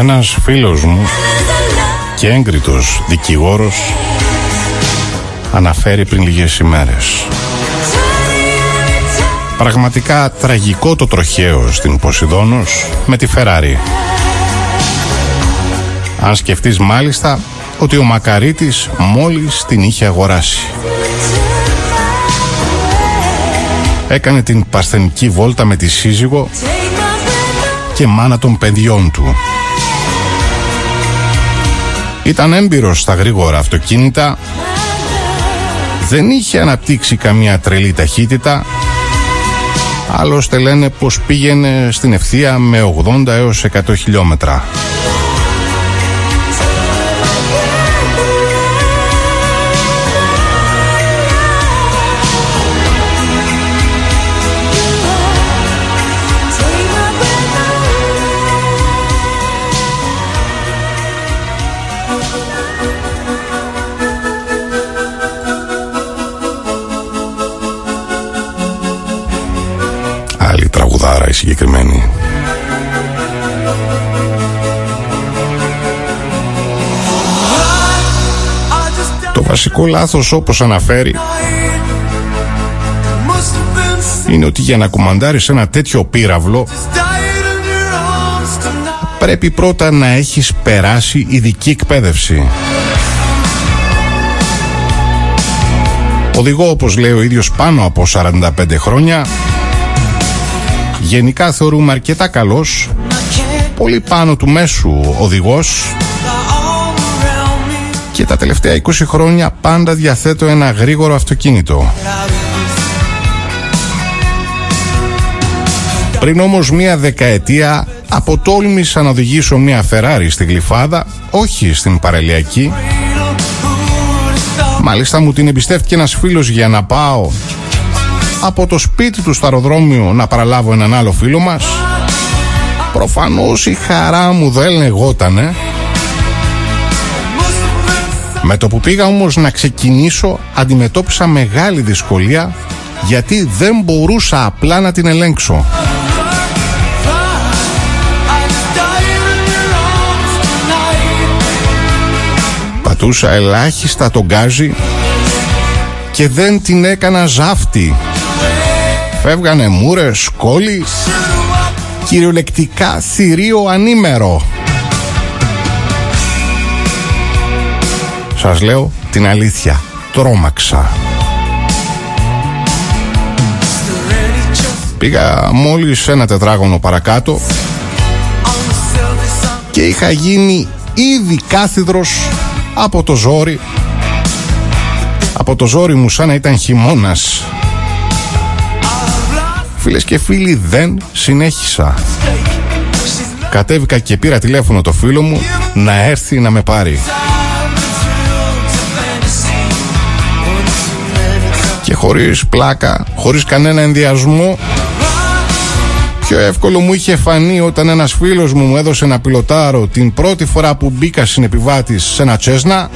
Ένας φίλος μου και έγκριτος δικηγόρος αναφέρει πριν λίγες ημέρες. Πραγματικά τραγικό το τροχαίο στην Ποσειδόνος με τη Φεράρι. Αν σκεφτείς μάλιστα ότι ο Μακαρίτης μόλις την είχε αγοράσει. Έκανε την πασθενική βόλτα με τη σύζυγο και μάνα των παιδιών του. Ήταν έμπειρος στα γρήγορα αυτοκίνητα δεν είχε αναπτύξει καμία τρελή ταχύτητα άλλωστε λένε πως πήγαινε στην ευθεία με 80 έως 100 χιλιόμετρα. Συγκεκριμένη. Το βασικό λάθος όπως αναφέρει είναι ότι για να κουμαντάρεις ένα τέτοιο πύραυλο πρέπει πρώτα να έχεις περάσει ειδική εκπαίδευση. Οδηγώ όπως λέει ο ίδιος πάνω από 45 χρόνια γενικά θεωρούμε αρκετά καλός πολύ πάνω του μέσου οδηγός και τα τελευταία 20 χρόνια πάντα διαθέτω ένα γρήγορο αυτοκίνητο. Πριν όμως μία δεκαετία αποτόλμησα να οδηγήσω μία Φεράρι στη Γλυφάδα, όχι στην παραλιακή. Μάλιστα μου την εμπιστεύτηκε ένας φίλος για να πάω από το σπίτι του στο αεροδρόμιο να παραλάβω έναν άλλο φίλο μας. Προφανώς η χαρά μου δεν λεγότανε. Με το που πήγα όμως να ξεκινήσω αντιμετώπισα μεγάλη δυσκολία γιατί δεν μπορούσα απλά να την ελέγξω. Πατούσα ελάχιστα τον γκάζι και δεν την έκανα ζάφτη Φεύγανε μούρες, σκόλοι Κυριολεκτικά θηρίο ανήμερο. Σας λέω την αλήθεια Τρόμαξα. Πήγα μόλις ένα τετράγωνο παρακάτω Και είχα γίνει ήδη κάθιδρος από το ζόρι. Από το ζόρι μου σαν να ήταν χειμώνας Φίλες και φίλοι δεν συνέχισα. Κατέβηκα και πήρα τηλέφωνο το φίλο μου να έρθει να με πάρει. Και χωρίς πλάκα, χωρίς κανένα ενδιασμό Πιο εύκολο μου είχε φανεί όταν ένας φίλος μου μου έδωσε ένα πιλοτάρο την πρώτη φορά που μπήκα συνεπιβάτης σε ένα τσέσνα.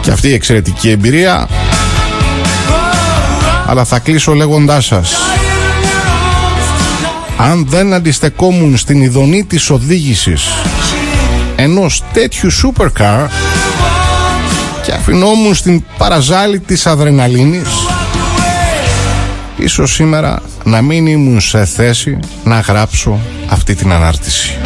Και αυτή η εξαιρετική εμπειρία αλλά θα κλείσω λέγοντάς σας αν δεν αντιστεκόμουν στην ειδονή της οδήγησης ενός τέτοιου supercar και αφινόμουν στην παραζάλη της αδρεναλίνης ίσως σήμερα να μην ήμουν σε θέση να γράψω αυτή την ανάρτηση.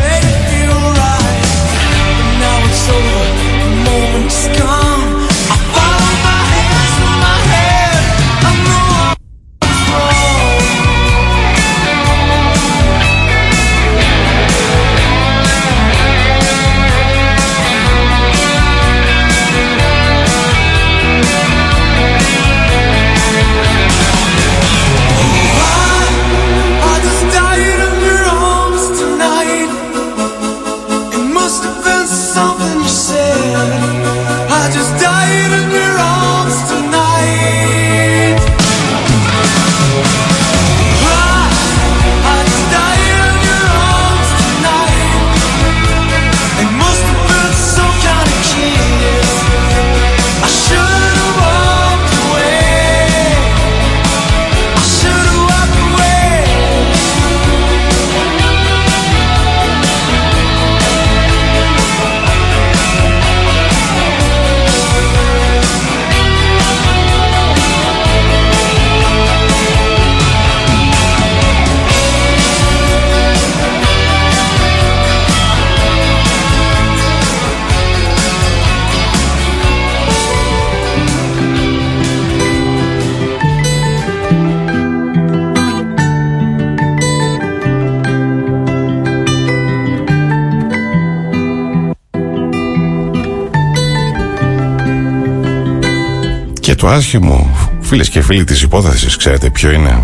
Άσχημο, φίλες και φίλοι της υπόθεσης, ξέρετε ποιο είναι.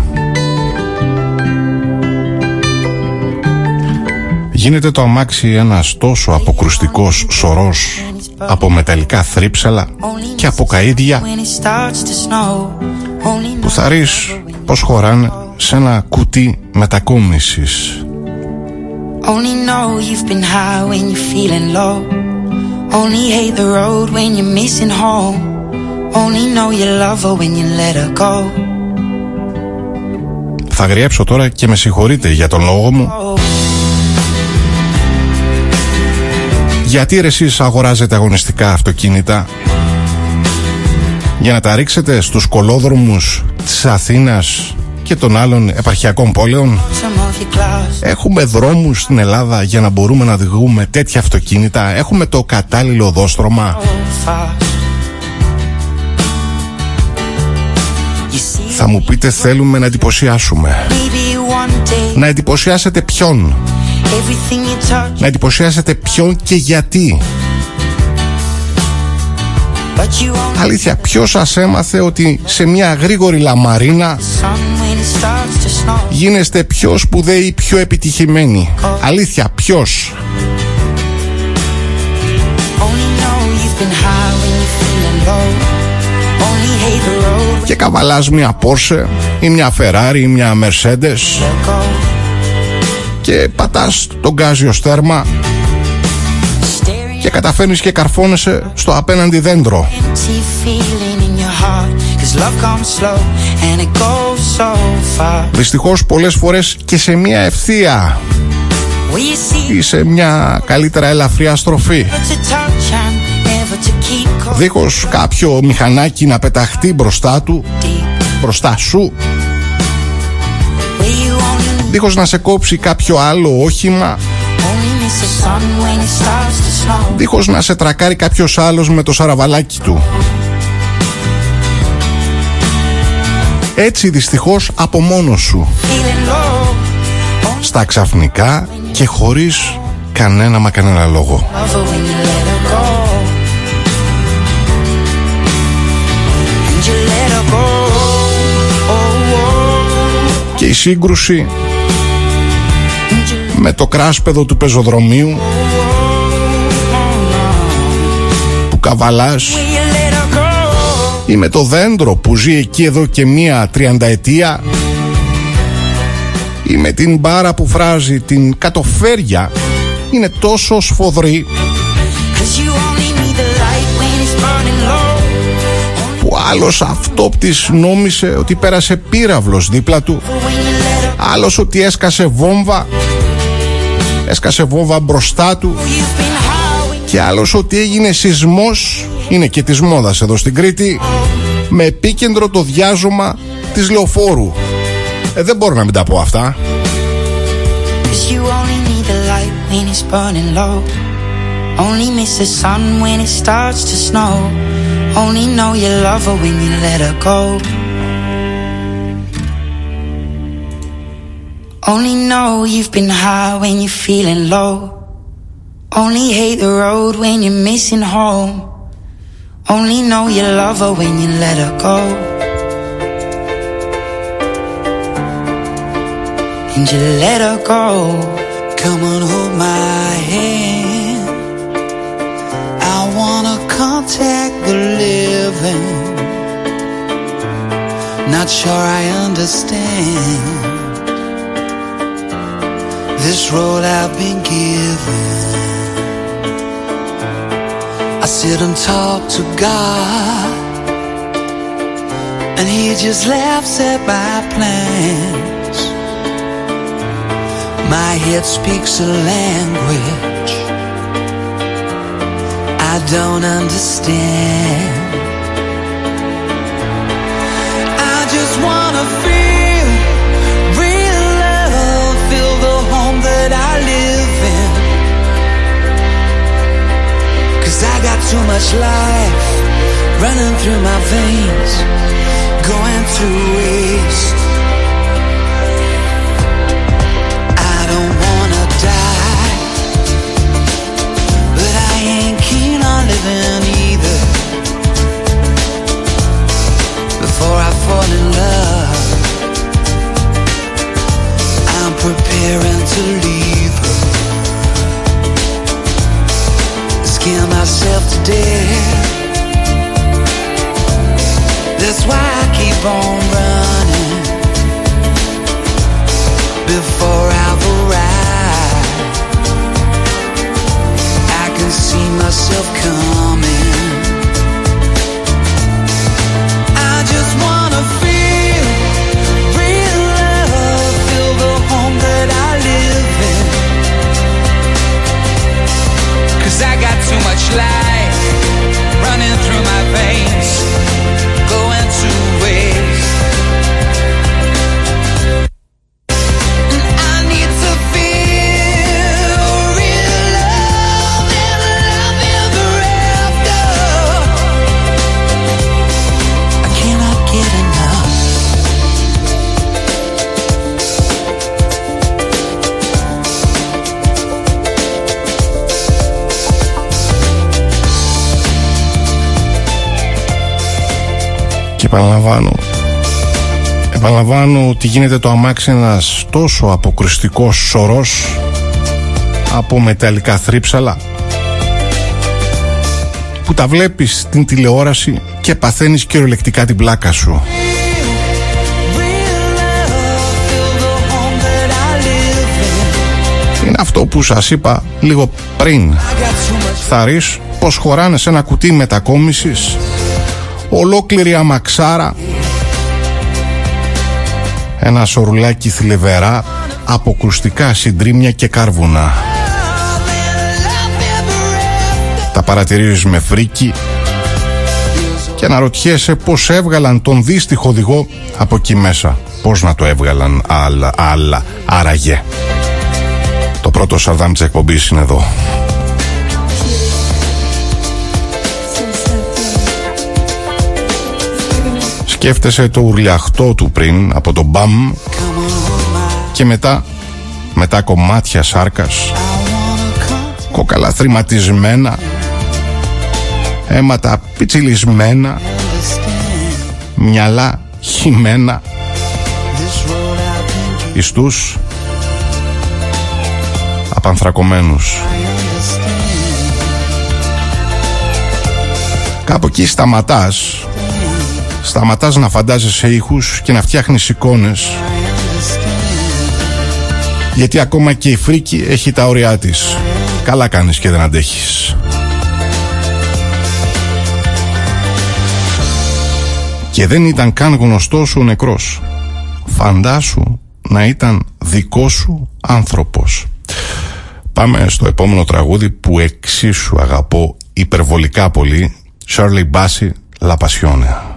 Γίνεται το αμάξι ένας τόσο αποκρουστικός σωρός από μεταλλικά θρύψαλα και από καΐδια που θα ρεις πως χωράνε σε ένα κουτί μετακόμισης. Only know you've been high when you're feeling low. Only hate the road when you're missing home. Only know you love her when you let her go. Θα γριέψω τώρα και με συγχωρείτε για τον λόγο μου. Γιατί ρε εσείς αγοράζετε αγωνιστικά αυτοκίνητα; Για να τα ρίξετε στους κολόδρομους της Αθήνας και των άλλων επαρχιακών πόλεων; Έχουμε δρόμους στην Ελλάδα για να μπορούμε να οδηγούμε τέτοια αυτοκίνητα. Έχουμε το κατάλληλο δόστρωμα. Θα μου πείτε θέλουμε να εντυπωσιάσουμε. Να εντυπωσιάσετε ποιον. Να εντυπωσιάσετε ποιον και γιατί. Αλήθεια, ποιος σας έμαθε ότι σε μια γρήγορη λαμαρίνα γίνεστε πιο σπουδαίοι, πιο επιτυχημένοι; Αλήθεια, ποιος; Και καβαλάς μια Porsche ή μια Ferrari ή μια Mercedes και πατάς τον γκάζιο στέρμα και καταφέρνεις και καρφώνεσαι στο απέναντι δέντρο. Δυστυχώς πολλές φορές και σε μια ευθεία ή σε μια καλύτερα ελαφριά στροφή. Δίχως κάποιο μηχανάκι να πεταχτεί μπροστά του, μπροστά σου. Δίχως να σε κόψει κάποιο άλλο όχημα. Δίχως να σε τρακάρει κάποιος άλλος με το σαραβαλάκι του. Έτσι δυστυχώς από μόνος σου. Στα ξαφνικά και χωρίς κανένα μα κανένα λόγο Και η σύγκρουση με το κράσπεδο του πεζοδρομίου που καβαλάς. Ή με το δέντρο που ζει εκεί εδώ και μία τριανταετία. Ή με την μπάρα που φράζει την κατοφέρια. Είναι τόσο σφοδρή. Που άλλος αυτόπτης νόμισε ότι πέρασε πύραυλος δίπλα του άλλος ότι έσκασε βόμβα έσκασε βόμβα μπροστά του και άλλος ότι έγινε σεισμός είναι και της μόδας εδώ στην Κρήτη με επίκεντρο το διάζωμα της λεωφόρου ε, δεν μπορώ να μην τα πω αυτά Only miss the sun when it starts to snow. Only know you love her when you let her go. Only know you've been high when you're feeling low. Only hate the road when you're missing home. Only know you love her when you let her go. And you let her go. Come on, hold my hand. I wanna contact the living. Not sure I understand this road I've been given. I sit and talk to God, and He just laughs at my plans. My head speaks a language I don't understand. I just wanna feel. got too much life running through my veins, going through waste. I don't wanna die, but I ain't keen on living either. Before I fall in love. Επαναλαμβάνω. Επαναλαμβάνω ότι γίνεται το αμάξι ένας τόσο αποκριστικός σωρός από μεταλλικά θρύψαλα που τα βλέπεις στην τηλεόραση και παθαίνεις κυριολεκτικά την πλάκα σου. Είναι αυτό που σας είπα λίγο πριν. Θα ρεις πως χωράνε σε ένα κουτί μετακόμισης ολόκληρη αμαξάρα. Ένα σορουλάκι θλιβερά αποκρουστικά συντρίμια και κάρβουνα τα παρατηρίζεις με φρίκι και αναρωτιέσαι πως έβγαλαν τον δύστιχο οδηγό από εκεί μέσα. Πως να το έβγαλαν άλλα, άλλα άραγε. Το πρώτο σαρδάμ της εκπομπής είναι εδώ σκέφτεσαι το ουρλιαχτό του πριν από το μπαμ και μετά μετά κομμάτια σάρκας κοκαλαθρηματισμένα αίματα πιτσιλισμένα μυαλά χυμένα ιστούς απανθρακωμένους. Κάπου εκεί σταματάς Σταματάς να φαντάζεσαι ήχους και να φτιάχνεις εικόνες. Γιατί ακόμα και η φρίκη έχει τα όρια της. Καλά κάνεις και δεν αντέχεις. Και δεν ήταν καν γνωστός ο νεκρός. Φαντάσου να ήταν δικό σου άνθρωπος. Πάμε στο επόμενο τραγούδι που εξίσου αγαπώ υπερβολικά πολύ. Shirley Bassey La Passione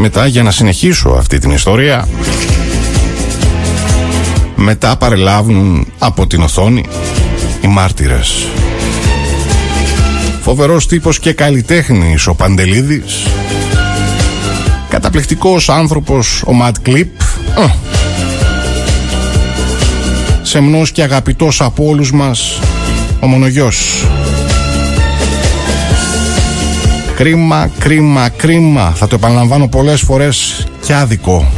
μετά για να συνεχίσω αυτή την ιστορία. Μετά παρελάβουν από την οθόνη οι μάρτυρες. Φοβερός τύπος και καλλιτέχνης ο Παντελίδης. Καταπληκτικός άνθρωπος ο Ματ Κλίπ Σεμνός και αγαπητός από όλους μας ο Μονογιός Κρίμα, κρίμα, κρίμα. Θα το επαναλαμβάνω πολλές φορές και άδικο.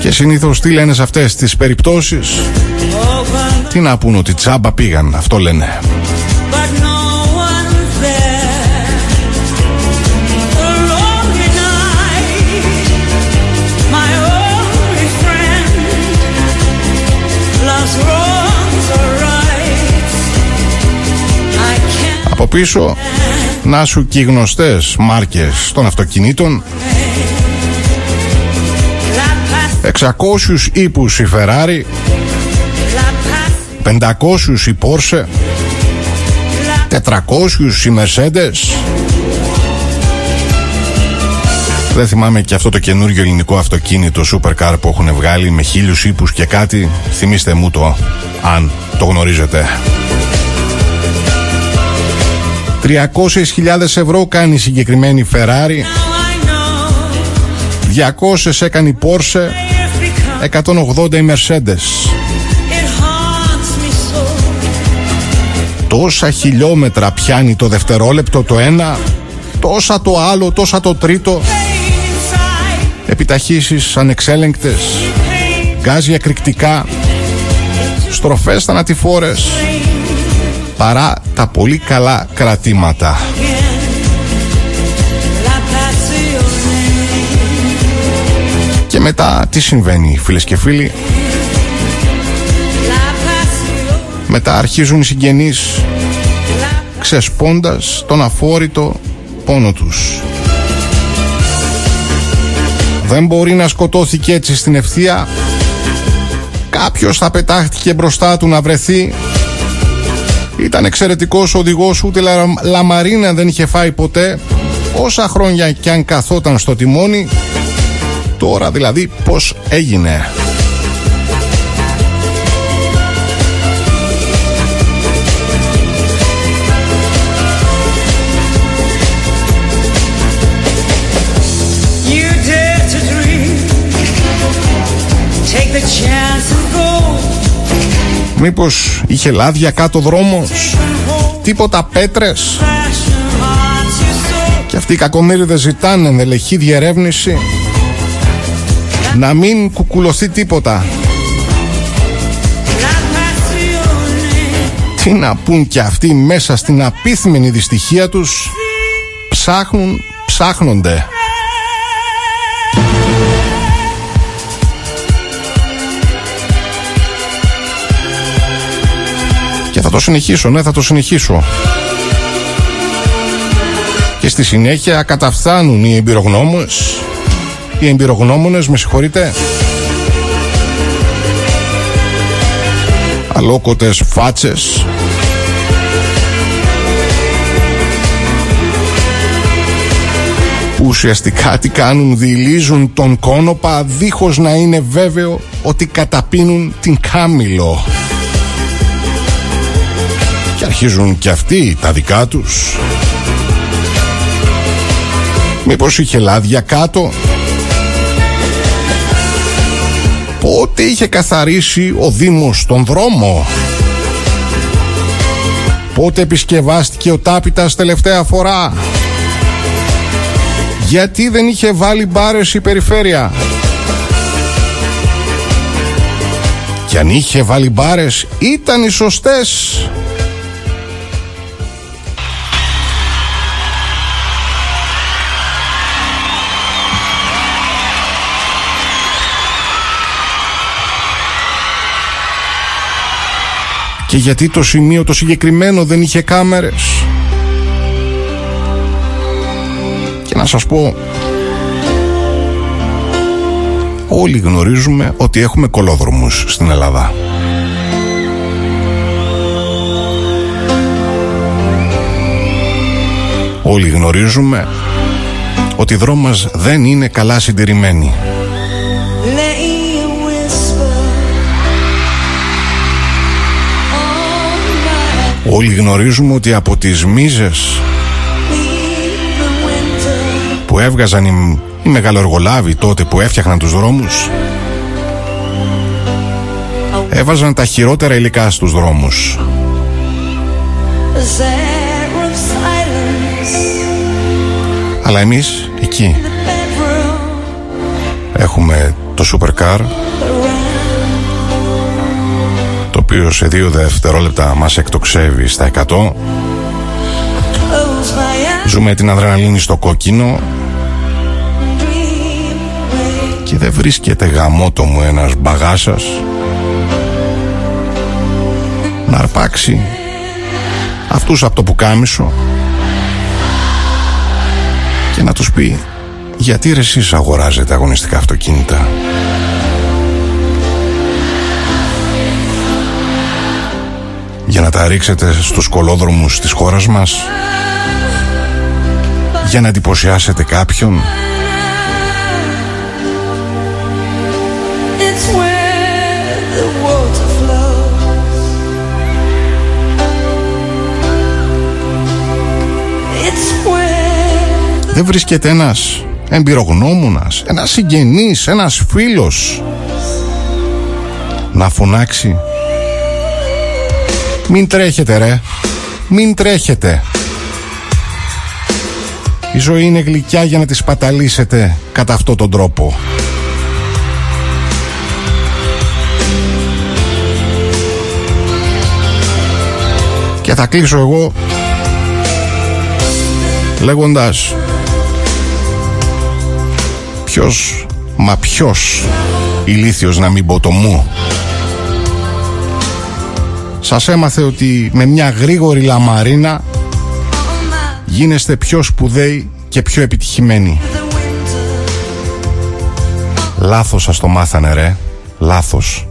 Και συνήθως τι λένε σε αυτές τις περιπτώσεις; Τι να πούν ότι τσάμπα πήγαν Αυτό λένε Από πίσω. Να σου και οι γνωστές μάρκες των αυτοκινήτων. 600 ύπους η Ferrari. 500 η Porsche. 400 η Mercedes. Δεν θυμάμαι και αυτό το καινούργιο ελληνικό αυτοκίνητο supercar που έχουν βγάλει με χίλιους ύπους και κάτι. Θυμίστε μου το αν το γνωρίζετε 300.000 ευρώ κάνει η συγκεκριμένη Ferrari 200 έκανε η Porsche 180 η Mercedes. Τόσα χιλιόμετρα πιάνει το δευτερόλεπτο το ένα, τόσα το άλλο, τόσα το τρίτο. Επιταχύσεις ανεξέλεγκτες, γκάζια εκρηκτικά, στροφές θανατηφόρες, παρά τα πολύ καλά κρατήματα. Και μετά τι συμβαίνει φίλες και φίλοι; Μετά αρχίζουν οι συγγενείς ξεσπώντας τον αφόρητο πόνο τους. Δεν μπορεί να σκοτώθηκε έτσι στην ευθεία. Κάποιος θα πετάχτηκε μπροστά του να βρεθεί. Ήταν εξαιρετικός οδηγός, ούτε λαμαρίνα δεν είχε φάει ποτέ. Όσα χρόνια κι αν καθόταν στο τιμόνι, τώρα δηλαδή πώς έγινε. Μήπως είχε λάδια κάτω δρόμος; Τίποτα πέτρες; Και αυτοί οι κακομύριδες ζητάνε ενδελεχή διερεύνηση. Να μην κουκουλωθεί τίποτα. Τι να πούν και αυτοί μέσα στην απίθμενη δυστυχία τους; Ψάχνουν, ψάχνονται Θα το συνεχίσω, ναι, θα το συνεχίσω. Και στη συνέχεια καταφθάνουν οι εμπειρογνώμονες, οι εμπειρογνώμονες, με συγχωρείτε, αλόκοτες φάτσες, που ουσιαστικά τι κάνουν, διηλίζουν τον κόνοπα δίχως να είναι βέβαιο ότι καταπίνουν την Κάμιλο. και αρχίζουν και αυτοί τα δικά τους. Μήπως είχε λάδια κάτω; Πότε είχε καθαρίσει ο Δήμος τον δρόμο; Πότε επισκευάστηκε ο Τάπιτας τελευταία φορά; Γιατί δεν είχε βάλει μπάρες η περιφέρεια; Και αν είχε βάλει μπάρες ήταν οι σωστές Και γιατί το σημείο το συγκεκριμένο δεν είχε κάμερες. Και να σας πω Όλοι γνωρίζουμε ότι έχουμε κολόδρομους στην Ελλάδα. Όλοι γνωρίζουμε ότι οι δρόμοι μας δεν είναι καλά συντηρημένοι Όλοι γνωρίζουμε ότι από τις μίζες που έβγαζαν οι, οι μεγαλοεργολάβοι τότε που έφτιαχναν τους δρόμους έβαζαν τα χειρότερα υλικά στους δρόμους. Αλλά εμείς εκεί έχουμε το supercar το οποίος σε δύο δευτερόλεπτα μας εκτοξεύει στα 100 Ζούμε την αδρεναλίνη στο κόκκινο. Και δεν βρίσκεται γαμότο μου ένας μπαγάσας. Να αρπάξει αυτούς από το πουκάμισο. Και να τους πει γιατί ρε εσείς αγοράζετε αγωνιστικά αυτοκίνητα; Για να τα ρίξετε στους κολόδρομους της χώρας μας. Για να εντυπωσιάσετε κάποιον. Δεν βρίσκεται ένας εμπειρογνώμονας, ένας συγγενής, ένας φίλος να φωνάξει Μην τρέχετε ρε. Μην τρέχετε. Η ζωή είναι γλυκιά για να τη σπαταλήσετε κατά αυτόν τον τρόπο. Και θα κλείσω εγώ λέγοντας ποιος μα ποιος ηλίθιος να μην πω το μου σας έμαθε ότι με μια γρήγορη λαμαρίνα γίνεστε πιο σπουδαίοι και πιο επιτυχημένοι. Λάθος σας το μάθανε ρε. Λάθος